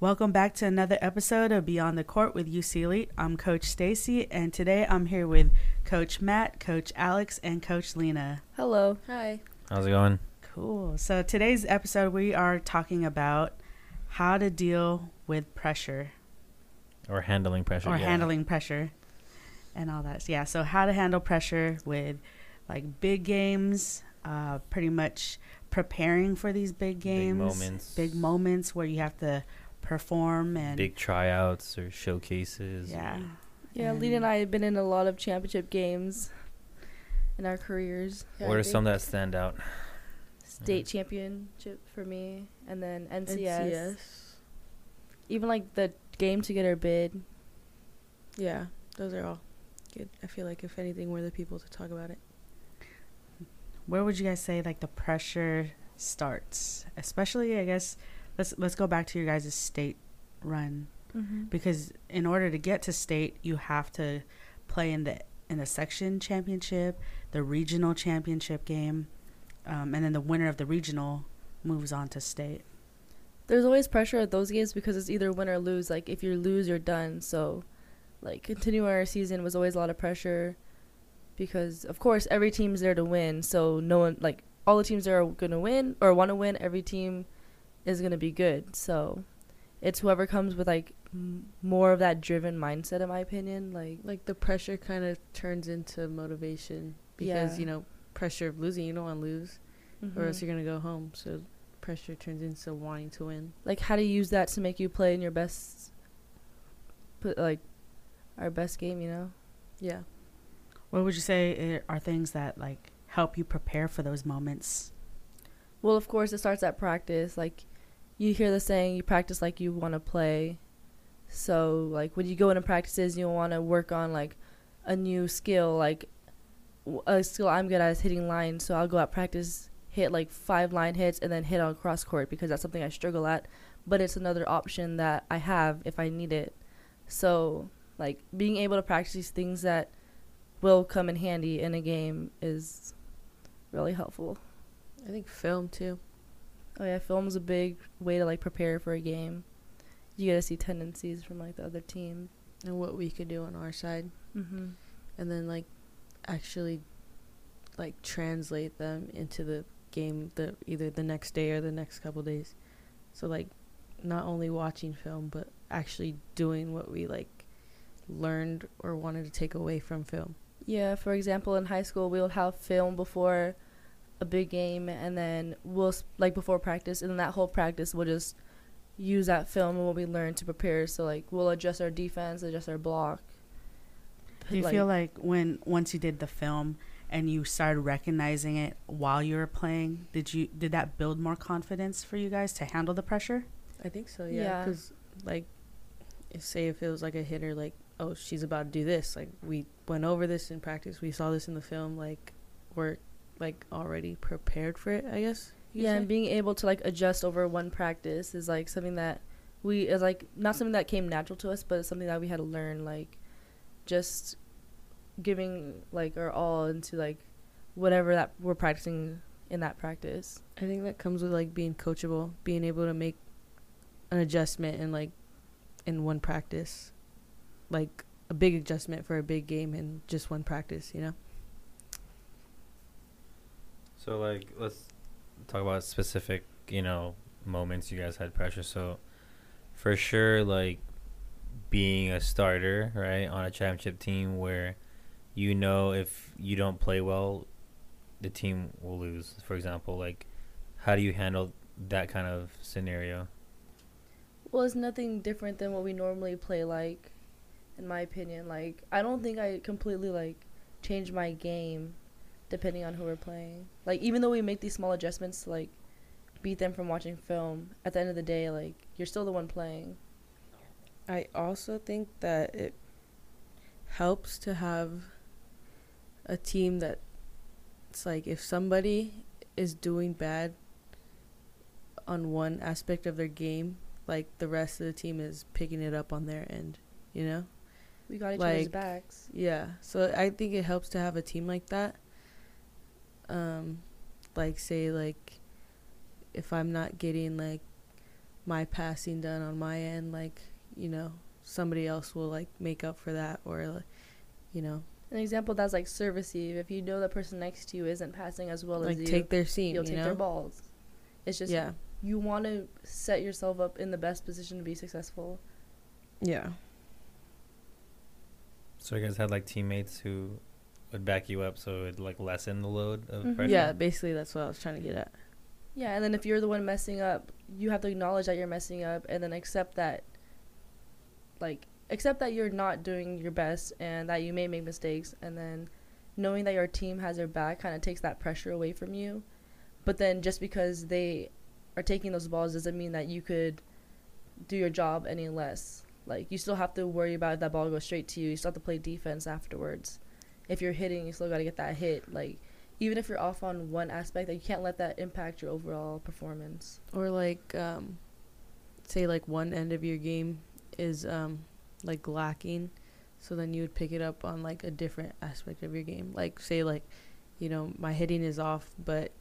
Welcome back to another episode of Beyond the Court with UC Elite. I'm Coach Stacey, and today I'm here with Coach Matt, Coach Alex, and Coach Lina. Hello. Hi. How's it going? Cool. So today's episode, we are talking about how to deal with pressure Or handling pressure. or yeah. handling pressure and all that. So, yeah, so how to handle pressure with like big games, uh, pretty much preparing for these big games, moments. big moments where you have to perform and Big tryouts or showcases. yeah. Yeah, And- Lina and I have been in a lot of championship games in our careers. What are some that stand out? State championship for me, and then NCS. NCS. Even like the game to get our bid. Yeah, those are all good. I feel like if anything, we're the people to talk about it. where would you guys say like the pressure starts especially i guess let's let's go back to your guys' state run Mm-hmm. because in order to get to state you have to play in the in the section championship the regional championship game um, and then the winner of the regional moves on to state There's always pressure at those games because it's either win or lose. Like if you lose, you're done. So, like continuing our season was always a lot of pressure, because of course every team's there to win. So no one like all the teams there are gonna win or want to win. Every team is gonna be good. So, it's whoever comes with like m- more of that driven mindset, in my opinion. Like Like the pressure kind of turns into motivation because Yeah. you know pressure of losing. You don't want to lose, or else mhm. you're gonna go home. So pressure turns into wanting to win. like how to use that to make you play in your best, put like our best game. You know. Yeah. what would you say are things that like help you prepare for those moments Well, of course, it starts at practice. Like, you hear the saying, you practice like you want to play. So, like, when you go into practices, you want to work on, like, a new skill. Like, a skill I'm good at is hitting lines. So, I'll go at practice, hit, like, five line hits, and then hit on cross court because that's something I struggle at. But it's another option that I have if I need it. So, like, being able to practice these things that will come in handy in a game is really helpful. I think film too. Oh yeah, film's a big way to like prepare for a game. You get to see tendencies from like the other team. and what we could do on our side Mm-hmm. and then like actually like translate them into the game the either the next day or the next couple days so like not only watching film but actually doing what we like learned or wanted to take away from film Yeah, for example, in high school, we'll have film before a big game, and then we'll like before practice, and then that whole practice we'll just use that film and what we learned to prepare. So like we'll adjust our defense, adjust our block. Do you feel like when once you did the film and you started recognizing it while you were playing, did you did that build more confidence for you guys to handle the pressure? i think so yeah Yeah. because like if, say if it was like a hitter like oh she's about to do this like we went over this in practice we saw this in the film like we're like already prepared for it i guess yeah, say. and being able to like adjust over one practice is like something that we is like not something that came natural to us, but something that we had to learn. Like, just giving like our all into like whatever that we're practicing in that practice. I think that comes with like being coachable, being able to make an adjustment in like in one practice, like a big adjustment for a big game in just one practice. You know. So like let's talk about specific, you know, moments you guys had pressure. So for sure like being a starter, right, on a championship team where you know if you don't play well, the team will lose. For example, like how do you handle that kind of scenario? Well, it's nothing different than what we normally play like, in my opinion. Like, I don't think I completely like change my game depending on who we're playing. Like, even though we make these small adjustments to like beat them from watching film, at the end of the day, like you're still the one playing. I also think that it helps to have a team that it's like if somebody is doing bad on one aspect of their game, like the rest of the team is picking it up on their end, you know? We got each other's backs. Yeah. So I think it helps to have a team like that. Um like say like if I'm not getting like my passing done on my end, like you know somebody else will like make up for that, or like, you know An example that's like serve receive. If you know the person next to you isn't passing as well like as you, take their seam. you'll you take know? their balls. It's just yeah, you want to set yourself up in the best position to be successful. yeah, So you guys had like teammates who would back you up, so it like lessen the load of Mhm. pressure. yeah. Basically, that's what I was trying to get at. Yeah, and then if you're the one messing up, you have to acknowledge that you're messing up and then accept that like accept that you're not doing your best and that you may make mistakes and then knowing that your team has your back kind of takes that pressure away from you. But then just because they are taking those balls doesn't mean that you could do your job any less. Like you still have to worry about if that ball goes straight to you. You still have to play defense afterwards. If you're hitting, you still got to get that hit. Like even if you're off on one aspect, like you can't let that impact your overall performance. Or like, um, say like one end of your game is um, like lacking, so then you would pick it up on like a different aspect of your game. Like say like, you know, my hitting is off, but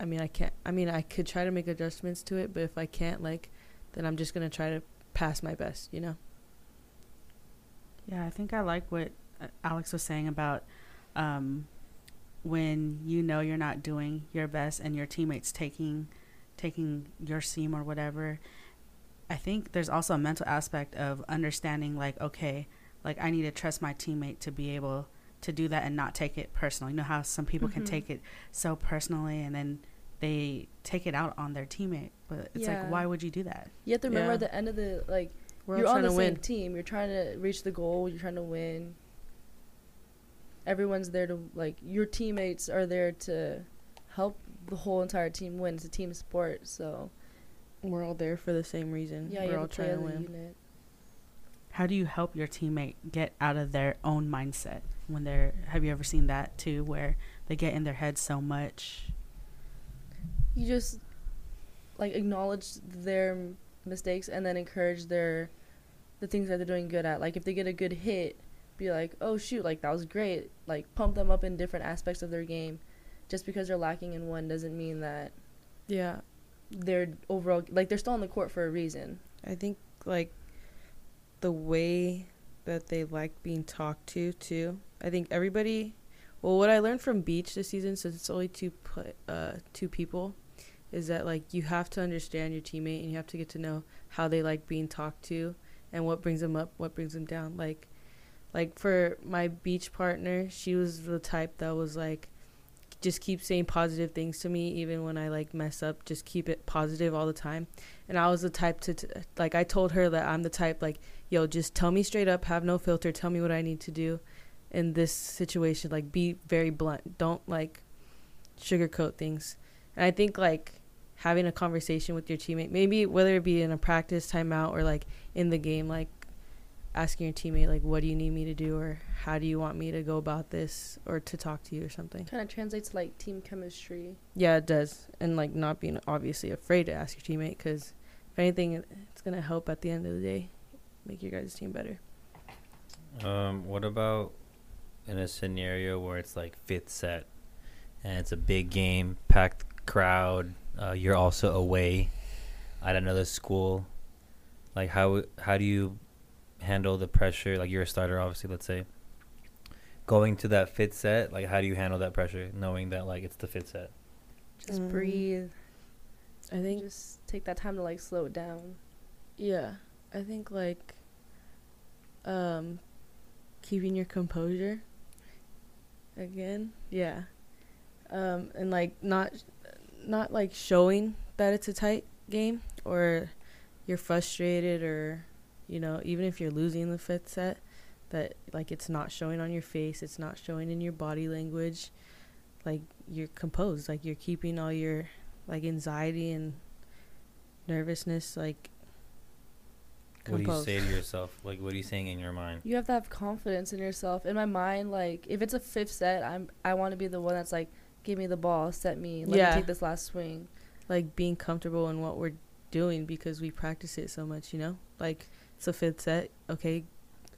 I mean I can't. I mean I could try to make adjustments to it, but if I can't, like, then I'm just gonna try to pass my best. You know. Yeah, I think I like what Alex was saying about um, when you know you're not doing your best and your teammates taking taking your seam or whatever. I think there's also a mental aspect of understanding like okay, like I need to trust my teammate to be able to do that and not take it personal. You know how some people can Mhm. take it so personally and then they take it out on their teammate. But it's Yeah. like why would you do that? You have to remember Yeah. at the end of the like We're you're on the to same win. team. You're trying to reach the goal. You're trying to win. Everyone's there to like your teammates are there to help the whole entire team win. It's a team sport, so We're all there for the same reason. yeah, We're you all have to play trying to win. unit. How do you help your teammate get out of their own mindset when they're have you ever seen that too where they get in their head so much? You just like acknowledge their mistakes and then encourage their the things that they're doing good at. Like if they get a good hit, be like, "Oh shoot, like that was great." Like pump them up in different aspects of their game. Just because they're lacking in one doesn't mean that Yeah, they're overall like they're still on the court for a reason. I think like the way that they like being talked to too. I think everybody. Well, what I learned from Beach this season, since it's only two pla uh, two people, is that like you have to understand your teammate and you have to get to know how they like being talked to and what brings them up, what brings them down. Like, like for my Beach partner, she was the type that was like, just keep saying positive things to me even when I like mess up. Just keep it positive all the time. And I was the type to t- like I told her that I'm the type like, yo, just tell me straight up, have no filter, tell me what I need to do in this situation. Like be very blunt. Don't like sugarcoat things. And I think like having a conversation with your teammate, maybe whether it be in a practice timeout or like in the game, like asking your teammate like what do you need me to do or how do you want me to go about this or to talk to you or something. Kind of translates to like team chemistry. Yeah, it does. And like not being obviously afraid to ask your teammate because if anything, it's gonna help at the end of the day, make your guys' team better. Um, what about in a scenario where it's like fifth set and it's a big game, packed crowd, uh, you're also away at another school. Like how how do you handle the pressure? Like you're a starter, obviously. Let's say going to that fifth set. Like how do you handle that pressure, knowing that like it's the fifth set? Just Mm. breathe. I think Just take that time to like slow it down. yeah, I think like um keeping your composure again. Yeah. Um and like not not like showing that it's a tight game or you're frustrated or you know, even if you're losing the fifth set that like it's not showing on your face, it's not showing in your body language. Like you're composed, like you're keeping all your like anxiety and nervousness like What do you say to yourself? Like what are you saying in your mind? You have to have confidence in yourself. In my mind, like if it's a fifth set, I'm I want to be the one that's like, give me the ball, set me, let Yeah. me take this last swing. like being comfortable in what we're doing because we practice it so much, you know? Like it's a fifth set, okay,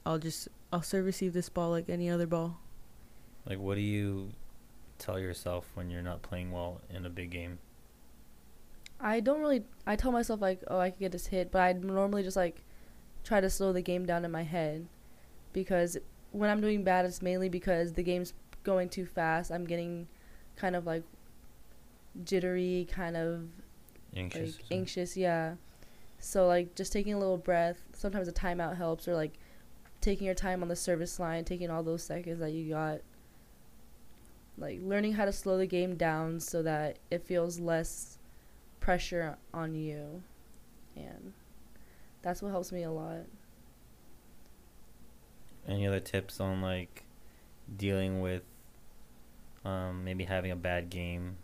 I'll just I'll serve receive this ball like any other ball. Like what do you tell yourself when you're not playing well in a big game? I don't really. I tell myself like, oh, I could get this hit, but I normally just like try to slow the game down in my head because when I'm doing bad, it's mainly because the game's going too fast. I'm getting kind of like jittery, kind of Anxious. like anxious. Yeah. So like just taking a little breath. Sometimes a timeout helps, or like taking your time on the service line, taking all those seconds that you got. Like learning how to slow the game down so that it feels less pressure on you, and that's what helps me a lot. Any other tips on like dealing with um, maybe having a bad game,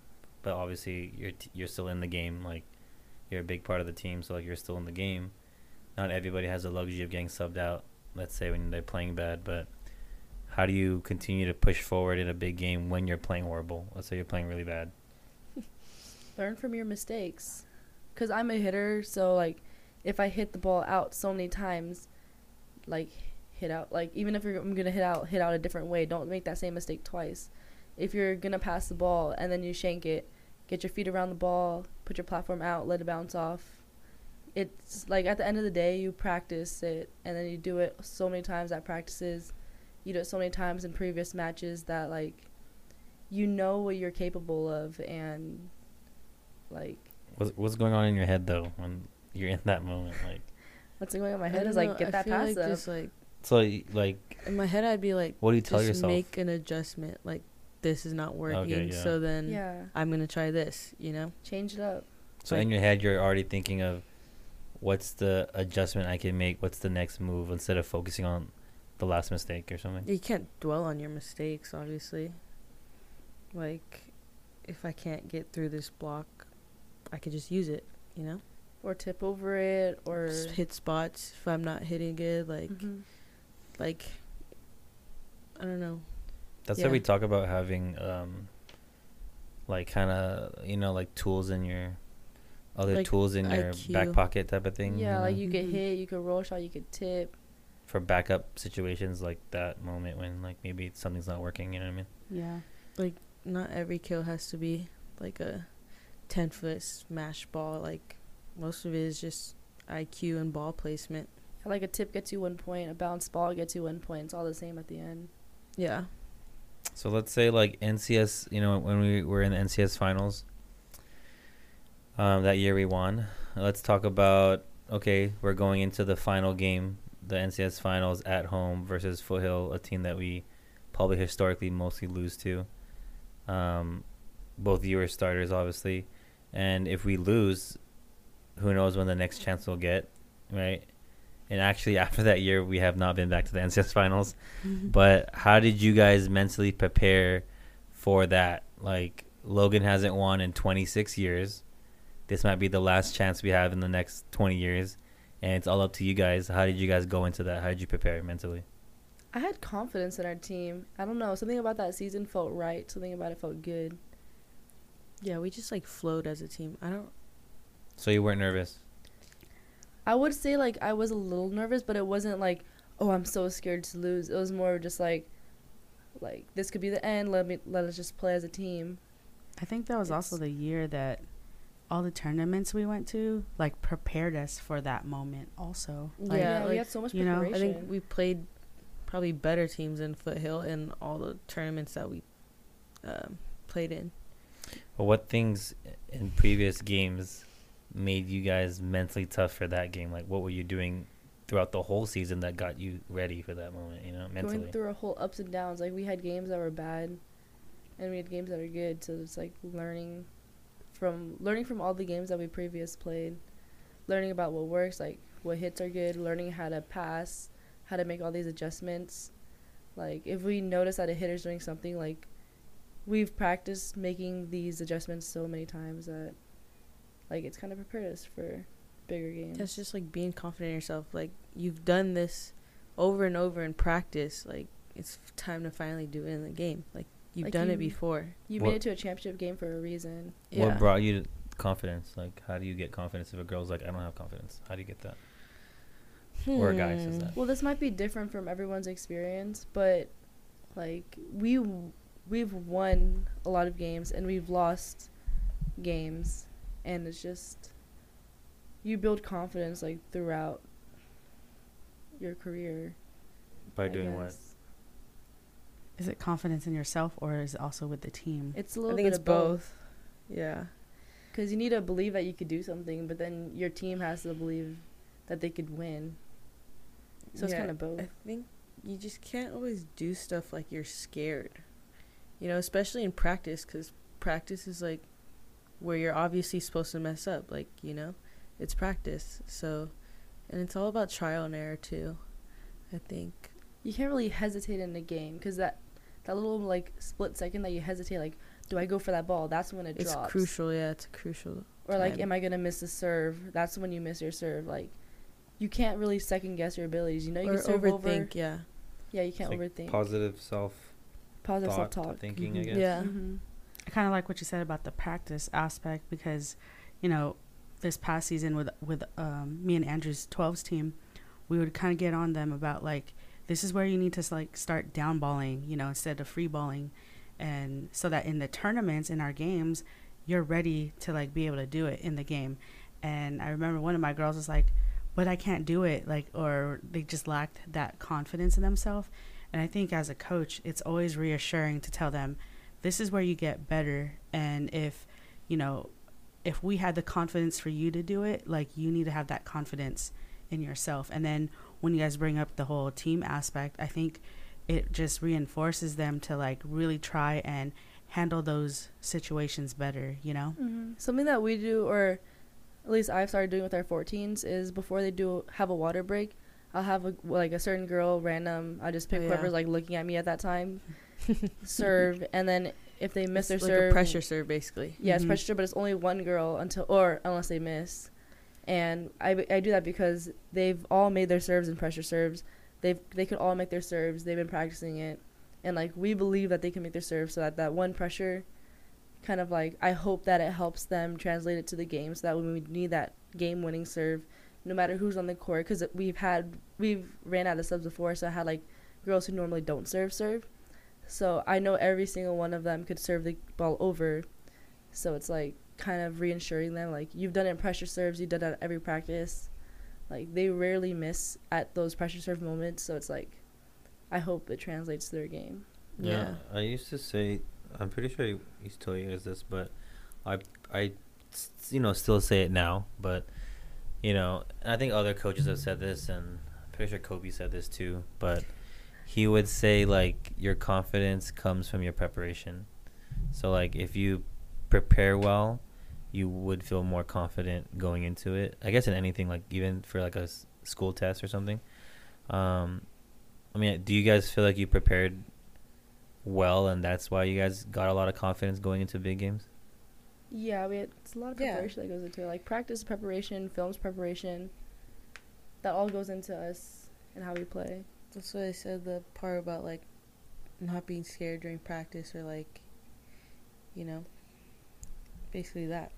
but obviously you're you're still in the game. Like you're a big part of the team, so like you're still in the game. Not everybody has the luxury of getting subbed out. Let's say when they're playing bad, but how do you continue to push forward in a big game when you're playing horrible? Let's say you're playing really bad. Learn from your mistakes, cause I'm a hitter, so like if I hit the ball out so many times, like hit out like even if you're I'm gonna hit out hit out a different way, don't make that same mistake twice. If you're gonna pass the ball and then you shank it, get your feet around the ball, put your platform out, let it bounce off. It's like at the end of the day, you practice it and then you do it so many times at practices. You do it so many times in previous matches that like you know what you're capable of and like What's what's going on in your head though when you're in that moment? Like what's going on in my head don't is like know, get I that feel pass like up. Just like so, y- like in my head, I'd be like, what do you tell just yourself? make an adjustment. Like this is not working, yeah. so then yeah, I'm gonna try this. You know. change it up. So in your head, you're already thinking of what's the adjustment I can make. What's the next move instead of focusing on the last mistake or something. You can't dwell on your mistakes, obviously. Like, if I can't get through this block, I could just use it, you know? Or tip over it, or Just hit spots if I'm not hitting good. Like, Mhm. like, I don't know. That's Yeah. why we talk about having um, like kind of you know like tools in your other Like tools in your back pocket type of thing. yeah, you like you could Mhm. hit, you could roll shot, you could tip. for backup situations like that moment when like maybe something's not working. You know what I mean? Yeah. Like not every kill has to be like a 10 foot smash ball. Like, most of it is just IQ and ball placement. Like a tip gets you one point, a bounce ball gets you one point. It's all the same at the end. Yeah. So let's say like NCS, you know, when we were in the NCS finals, um, that year we won. Let's talk about okay, we're going into the final game, the NCS finals at home versus Foothill, a team that we probably historically mostly lose to. Um, both you are starters, obviously, and if we lose, who knows when the next chance we'll get, right? And actually, after that year, we have not been back to the NCS finals. Mm-hmm. But how did you guys mentally prepare for that? Like Logan hasn't won in 26 years. This might be the last chance we have in the next 20 years, and it's all up to you guys. How did you guys go into that? How did you prepare mentally? I had confidence in our team. I don't know, something about that season felt right. Something about it felt good. Yeah, we just like flowed as a team. I don't. So you weren't nervous. I would say like I was a little nervous, but it wasn't like, oh, I'm so scared to lose. It was more just like, like this could be the end. Let me let us just play as a team. I think that was also the year that all the tournaments we went to like prepared us for that moment also. Like, Yeah, we had so much you know, I preparation. I think we played probably better teams in Foothill in all the tournaments that we um, played in. But what things in previous games made you guys mentally tough for that game? Like what were you doing throughout the whole season that got you ready for that moment? You know, mentally. going through a whole ups and downs. Like we had games that were bad, and we had games that are good. So it's like learning from learning from all the games that we previous played, learning about what works, like what hits are good, learning how to pass, how to make all these adjustments. Like if we notice that a hitter's doing something, like we've practiced making these adjustments so many times that like it's kind of prepared us for bigger games. That's just like being confident in yourself. Like you've done this over and over in practice. Like it's time to finally do it in the game. Like you've Like done it before. you What- made it to a championship game for a reason. Yeah. What brought you to confidence? Like, how do you get confidence if a girl's like, I don't have confidence? How do you get that? Or a guy says Hmm. that. Well, this might be different from everyone's experience, but like we w- we've won a lot of games and we've lost games, and it's just you build confidence like throughout your career. By I doing what? guess. Is it confidence in yourself or is it also with the team? It's a little I think bit it's of both. both. Yeah. Because you need to believe that you could do something, but then your team has to believe that they could win. So it's kind of both. I think you just can't always do stuff like you're scared. You know, especially in practice, because practice is like where you're obviously supposed to mess up. Like, you know, it's practice. So, and it's all about trial and error, too. I think. You can't really hesitate in the game because that that little like split second that you hesitate, like, do I go for that ball? That's when it It's drops. It's crucial. Yeah, it's crucial. Or like, time. am I gonna miss a serve? That's when you miss your serve. Like, you can't really second guess your abilities. You know, you or can serve overthink, over. yeah. Yeah, you can't like overthink. Positive self. Positive self talk. thinking, I Mhm. guess. Yeah. hmm I kind of like what you said about the practice aspect because, you know, this past season with with um, me and Andrew's 12s team, we would kind of get on them about like this is where you need to like start downballing, you know, instead of free balling, and so that in the tournaments in our games, you're ready to like be able to do it in the game. And I remember one of my girls was like, "But I can't do it," like, or they just lacked that confidence in themselves. And I think as a coach, it's always reassuring to tell them this is where you get better. And if you know if we had the confidence for you to do it like you need to have that confidence in yourself. And then when you guys bring up the whole team aspect i think it just reinforces them to like really try and handle those situations better you know? Hmm Something that we do, or at least I've started doing with our 14s, is before they do have a water break, I'll have a, like a certain girl random. I just pick Oh, yeah. whoever's like looking at me at that time, serve, and then if they miss It's their like serve, a pressure serve, basically. Yeah, it's Mhm. pressure, but it's only one girl until or unless they miss. And I, I do that because they've all made their serves and pressure serves. They've they could all make their serves. They've been practicing it, and like we believe that they can make their serves. So that that one pressure, kind of like I hope that it helps them translate it to the game. So that when we need that game winning serve, no matter who's on the court, because we've had we've ran out of subs before. So I had like girls who normally don't serve serve. So I know every single one of them could serve the ball over. So it's like kind of reassuring them like you've done it in pressure serves, you've done it at every practice. Like they rarely miss at those pressure serve moments, so it's like I hope it translates to their game. Yeah. I used to say, I'm pretty sure I used to tell you guys this, but i i you know, still say it now. But, you know, I think other coaches have said this, and I'm pretty sure Kobe said this too. But he would say like your confidence comes from your preparation. So like if you prepare well, you would feel more confident going into it. I guess in anything, like even for like a s- school test or something. Um, I mean, do you guys feel like you prepared well, and that's why you guys got a lot of confidence going into big games? Yeah, we had, it's a lot of Yeah. preparation that goes into it. Like practice preparation, films preparation. That all goes into us and how we play. That's what I said. The part about like not being scared during practice, or like, you know, basically that.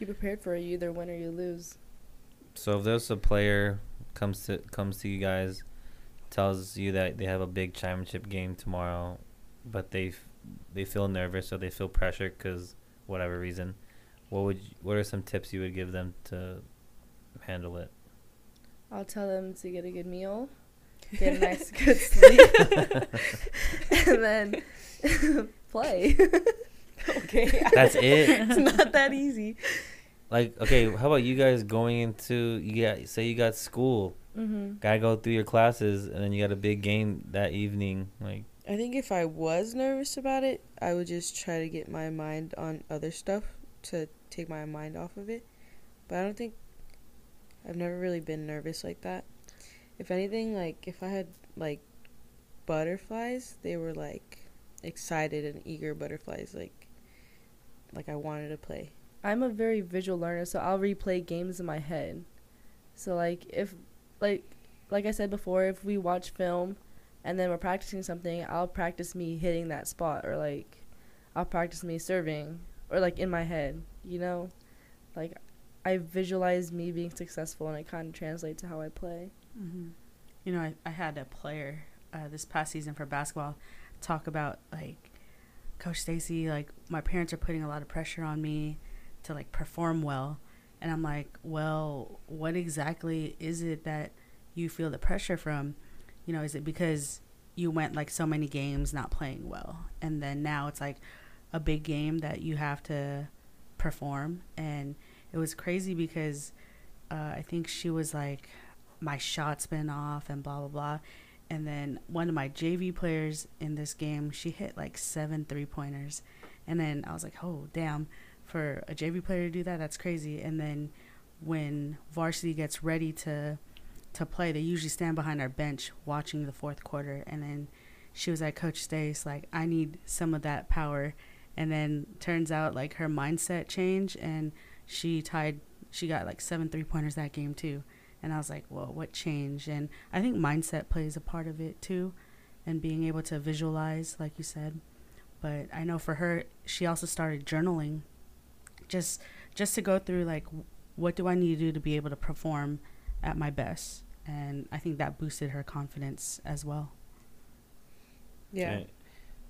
You prepared for it, you either win or you lose. So if there's a player comes to comes to you guys, tells you that they have a big championship game tomorrow, but they f- they feel nervous or they feel pressure because whatever reason, what would you, what are some tips you would give them to handle it? I'll tell them to get a good meal, get a nice good sleep, and then play. Okay. That's it. it's not that easy. Like okay, how about you guys going into you got say you got school, mm-hmm. gotta go through your classes, and then you got a big game that evening. Like I think if I was nervous about it, I would just try to get my mind on other stuff to take my mind off of it. But I don't think I've never really been nervous like that. If anything, like if I had like butterflies, they were like excited and eager butterflies like like I wanted to play. I'm a very visual learner, so I'll replay games in my head. So like if like like I said before, if we watch film and then we're practicing something, I'll practice me hitting that spot or like I'll practice me serving or like in my head, you know? Like I visualize me being successful and it kind of translates to how I play. hmm You know, I, I had a player uh, this past season for basketball talk about like, Coach Stacey, like my parents are putting a lot of pressure on me to like perform well. And I'm like, well, what exactly is it that you feel the pressure from? You know, is it because you went like so many games not playing well, and then now it's like a big game that you have to perform? And it was crazy because uh, I think she was like, my shot's been off and blah blah blah. And then one of my JV players in this game, she hit like seven three pointers, and then I was like, oh damn, for a JV player to do that, that's crazy. And then when varsity gets ready to to play, they usually stand behind our bench watching the fourth quarter, and then she was like, Coach Stace, like I need some of that power. And then turns out like her mindset changed, and she tied. She got like seven three pointers that game too and I was like, well, what changed? And I think mindset plays a part of it too, and being able to visualize, like you said. But I know for her, she also started journaling, just just to go through like, what do I need to do to be able to perform at my best? And I think that boosted her confidence as well. Yeah. Okay.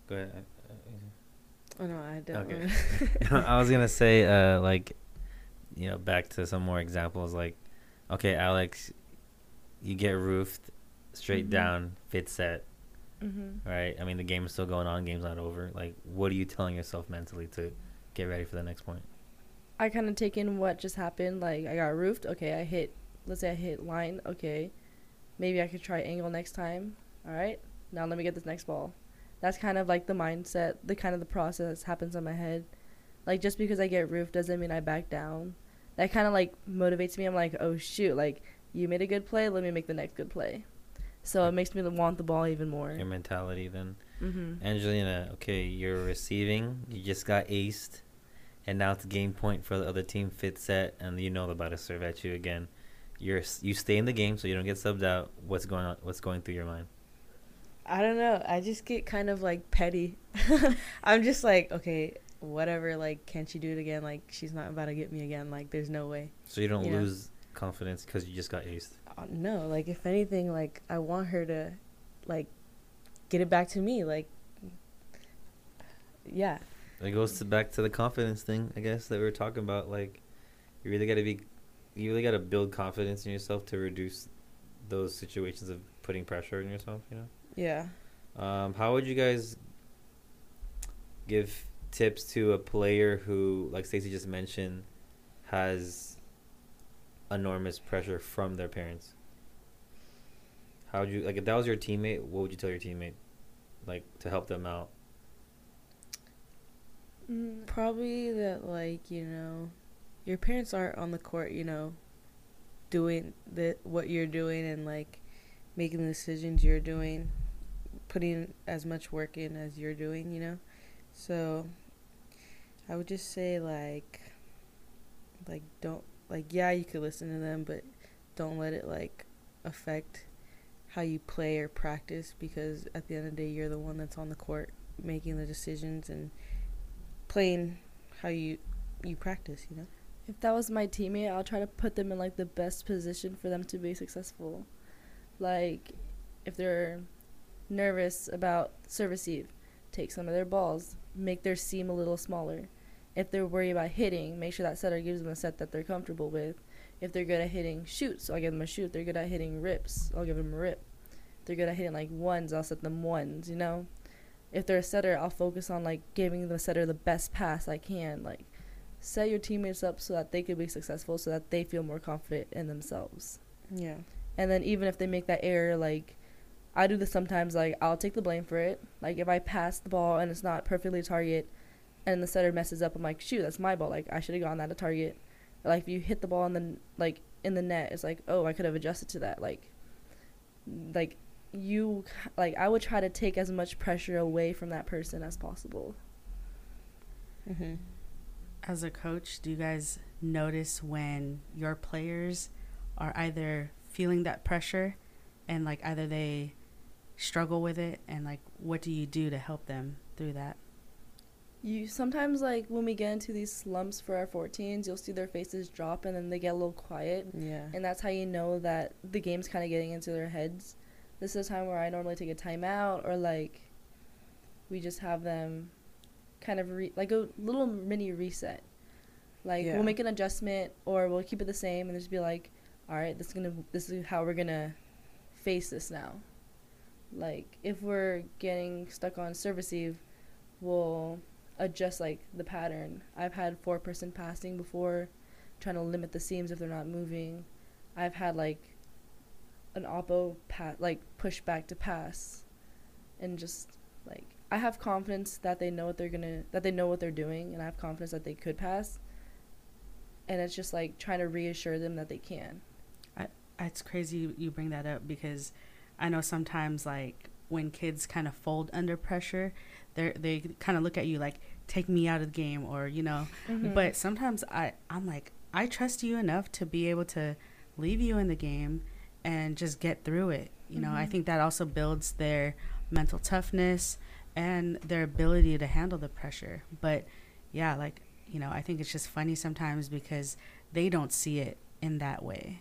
Go ahead. Oh no, I don't. Okay. I was gonna say, uh, like, you know, back to some more examples. Like, okay, Alex, you get roofed straight Mhm. down, fit set, Mm-hmm. right? I mean, the game is still going on. Game's not over. Like, what are you telling yourself mentally to get ready for the next point? I kind of take in what just happened. Like I got roofed. Okay, I hit. Let's say I hit line. Okay, maybe I could try angle next time. All right. Now let me get this next ball. That's kind of like the mindset, the kind of the process that happens in my head. Like just because I get roofed doesn't mean I back down. That kind of like motivates me. I'm like, oh shoot, like you made a good play. Let me make the next good play. So it makes me want the ball even more. Your mentality, then. Mm-hmm. Angelina, okay, you're receiving. You just got aced, and now it's game point for the other team. Fit set, and you know they're about to serve at you again. You're you stay in the game so you don't get subbed out. What's going on? What's going through your mind? I don't know. I just get kind of like petty. I'm just like, okay, whatever. Like, can she do it again? Like, she's not about to get me again. Like, there's no way. So you don't Yeah. lose confidence because you just got aced. Uh, no, like if anything, like I want her to, like, get it back to me. Like, yeah, It goes to back to the confidence thing, I guess that we were talking about. Like, you really got to be, you really got to build confidence in yourself to reduce those situations of putting pressure on yourself. You know. yeah. Um, how would you guys give tips to a player who, like Stacey just mentioned, has enormous pressure from their parents? How would you like if that was your teammate? What would you tell your teammate, like to help them out? Mm, Probably that, like you know, your parents aren't on the court. You know, doing the what you're doing and like making the decisions you're doing, putting as much work in as you're doing. You know, so I would just say like, like don't like yeah you could listen to them, but don't let it like affect how you play or practice because at the end of the day you're the one that's on the court making the decisions and playing how you you practice, you know. If that was my teammate, I'll try to put them in like the best position for them to be successful. Like if they're nervous about serve receive, take some of their balls, make their seam a little smaller. If they're worried about hitting, make sure that setter gives them a set that they're comfortable with. If they're good at hitting shoots, I'll give them a shoot. They're good at hitting rips, I'll give them a rip. They're good at hitting like ones, I'll set them ones, you know? If they're a setter, I'll focus on like giving the setter the best pass I can. Like set your teammates up so that they could be successful so that they feel more confident in themselves. Yeah. And then even if they make that error, like I do this sometimes, like I'll take the blame for it. Like if I pass the ball and it's not perfectly target and the setter messes up, I'm like, shoot, that's my ball. Like I should have gone that to target. Or, like if you hit the ball in the like in the net, it's like, oh, I could have adjusted to that. Like like you like I would try to take as much pressure away from that person as possible. Mhm. As a coach, do you guys notice when your players are either feeling that pressure and like either they struggle with it and like what do you do to help them through that? You sometimes like when we get into these slumps for our 14s, you'll see their faces drop and then they get a little quiet, Yeah. and that's how you know that the game's kind of getting into their heads. This is a time where I normally take a timeout or like we just have them kind of re- like a little mini reset. Like Yeah. we'll make an adjustment or we'll keep it the same and just be like, all right, this is gonna this is how we're gonna face this now. Like if we're getting stuck on serve receive, we'll adjust like the pattern. I've had four person passing before, trying to limit the seams if they're not moving. I've had like an oppo pat like push back to pass, and just like I have confidence that they know what they're gonna that they know what they're doing, and I have confidence that they could pass. And it's just like trying to reassure them that they can. It's crazy you- bring that up because I know sometimes like when kids kind of fold under pressure, they they kind of look at you like take me out of the game or you know. But sometimes I I'm like I trust you enough to be able to leave you in the game and just get through it. You know, I Mhm. think that also builds their mental toughness and their ability to handle the pressure. But yeah, like, you know, I think it's just funny sometimes because they don't see it in that way.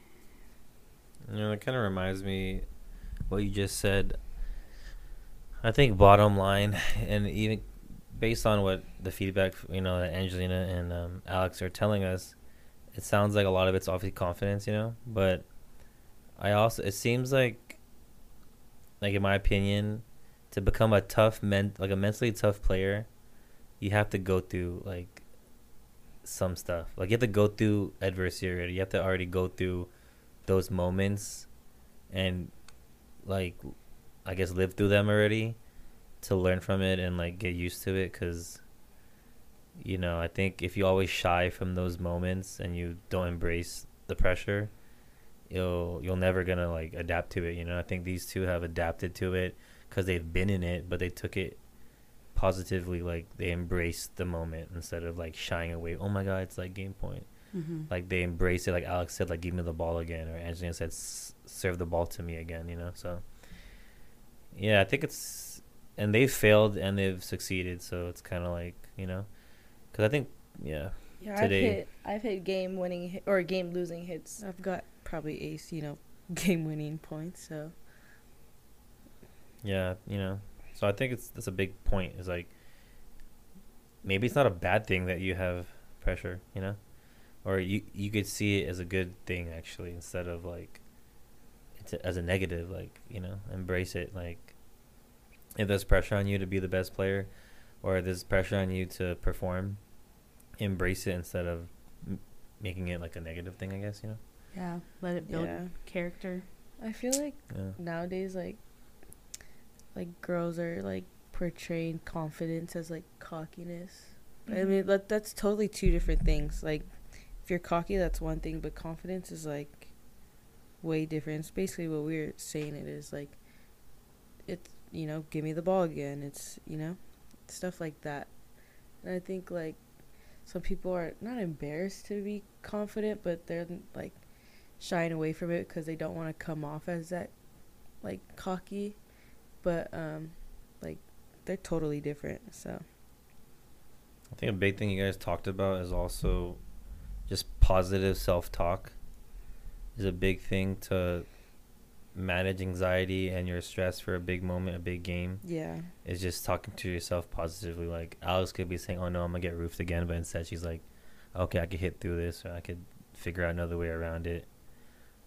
You know, it kind of reminds me what you just said. I think bottom line, and even based on what the feedback you know that Angelina and um, Alex are telling us, it sounds like a lot of it's obviously confidence, you know. But I also it seems like, like in my opinion, to become a tough men like a mentally tough player, you have to go through like some stuff. Like you have to go through adversity. You have to already go through those moments and like I guess live through them already to learn from it and like get used to it cuz you know, I think if you always shy from those moments and you don't embrace the pressure, you'll you'll never to like adapt to it, you know. I think these two have adapted to it cuz they've been in it, but they took it positively like they embraced the moment instead of like shying away. Oh my god, it's like game point Mm-hmm. like they embrace it like alex said like give me the ball again or angelina said "S- serve the ball to me again you know so yeah i think it's and they've failed and they've succeeded so it's kind of like you know because i think yeah Yeah, today. I've hit I've hit game winning hit, or game losing hits. I've got probably ace, you know, game winning points. So yeah you know. So i think it's that's a big point is like maybe it's not a bad thing that you have pressure you know? Or you you could see it as a good thing actually instead of like it's a, as a negative like you know embrace it like if there's pressure on you to be the best player or there's pressure on you to perform embrace it instead of m- making it like a negative thing i guess you know? Yeah, let it build yeah, character. I feel like yeah. nowadays like like girls are like portraying confidence as like cockiness. But I mm-hmm. mean that that's totally two different things. Like if you're cocky that's one thing, but confidence is like way different. It's basically what we're saying it is like it's you know, give me the ball again. It's you know, stuff like that. And I think like some people are not embarrassed to be confident, but they're like shying away from it because they don't want to come off as that like cocky, but um, like they're totally different. So I think a big thing you guys talked about is also just positive self talk is a big thing to manage anxiety and your stress for a big moment, a big game. yeah, It's just talking to yourself positively. Like Alex could be saying, "Oh no, I'm gonna get roofed again," but instead she's like, "Okay, I could hit through this, or I could figure out another way around it."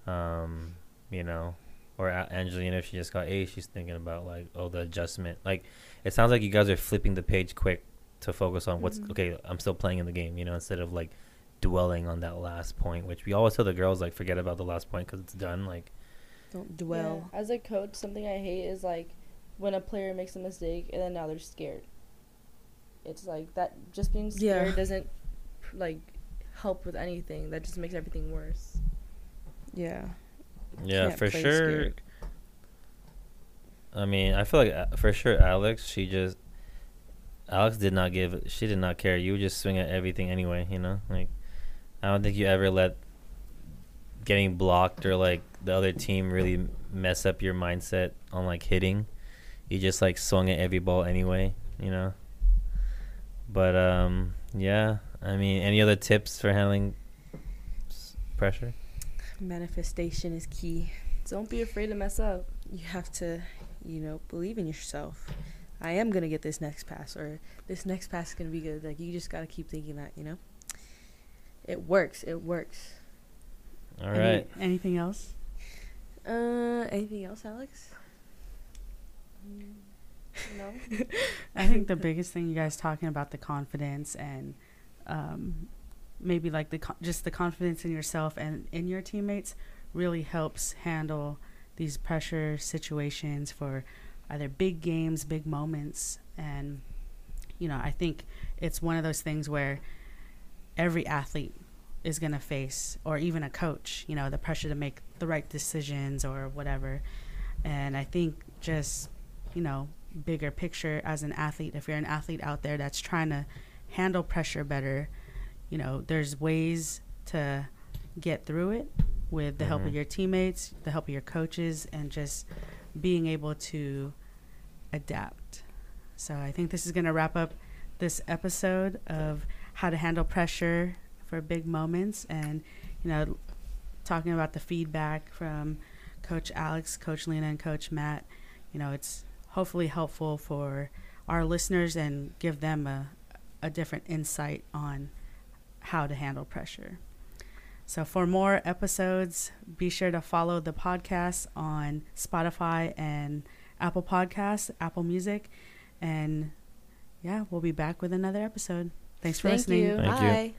Um, you know, or A- Angelina, if she just got A, she's thinking about like, oh, the adjustment. Like, it sounds like you guys are flipping the page quick to focus on what's Mhm. okay. I'm still playing in the game, you know, instead of like dwelling on that last point, which we always tell the girls like forget about the last point because it's done. Like, don't dwell. Yeah. As a coach, something I hate is like when a player makes a mistake and then now they're scared. It's like that just being scared Yeah. doesn't like help with anything. That just makes everything worse. Yeah, yeah, for sure. I mean, I feel like uh, for sure Alex, she just Alex did not give she did not care. You would just swing at everything anyway, you know? Like I don't think you ever let getting blocked or like the other team really mess up your mindset on like hitting. You just like swung at every ball anyway, you know? But um yeah, I mean, any other tips for handling pressure? Manifestation is key. Don't be afraid to mess up. You have to, you know, believe in yourself. I am gonna get this next pass, or this next pass is gonna be good. Like you just gotta keep thinking that, you know. it works. It works. All right. Any- anything else? Uh, anything else, Alex? No. I think the biggest thing you guys talking about the confidence and um, maybe like the just the confidence in yourself and in your teammates really helps handle these pressure situations for either big games, big moments, and you know I think it's one of those things where every athlete is going to face or even a coach you know the pressure to make the right decisions or whatever. And i think just you know bigger picture as an athlete if you're an athlete out there that's trying to handle pressure better you know there's ways to get through it with the help of Mhm. your teammates the help of your coaches and just being able to adapt so i think this is going to wrap up this episode of how to handle pressure for big moments and you know talking about the feedback from coach alex coach lina and coach matt you know it's hopefully helpful for our listeners and give them a, a different insight on how to handle pressure so for more episodes be sure to follow the podcast on spotify and apple podcasts apple music and yeah we'll be back with another episode thanks for Thank listening you. Thank you. Bye.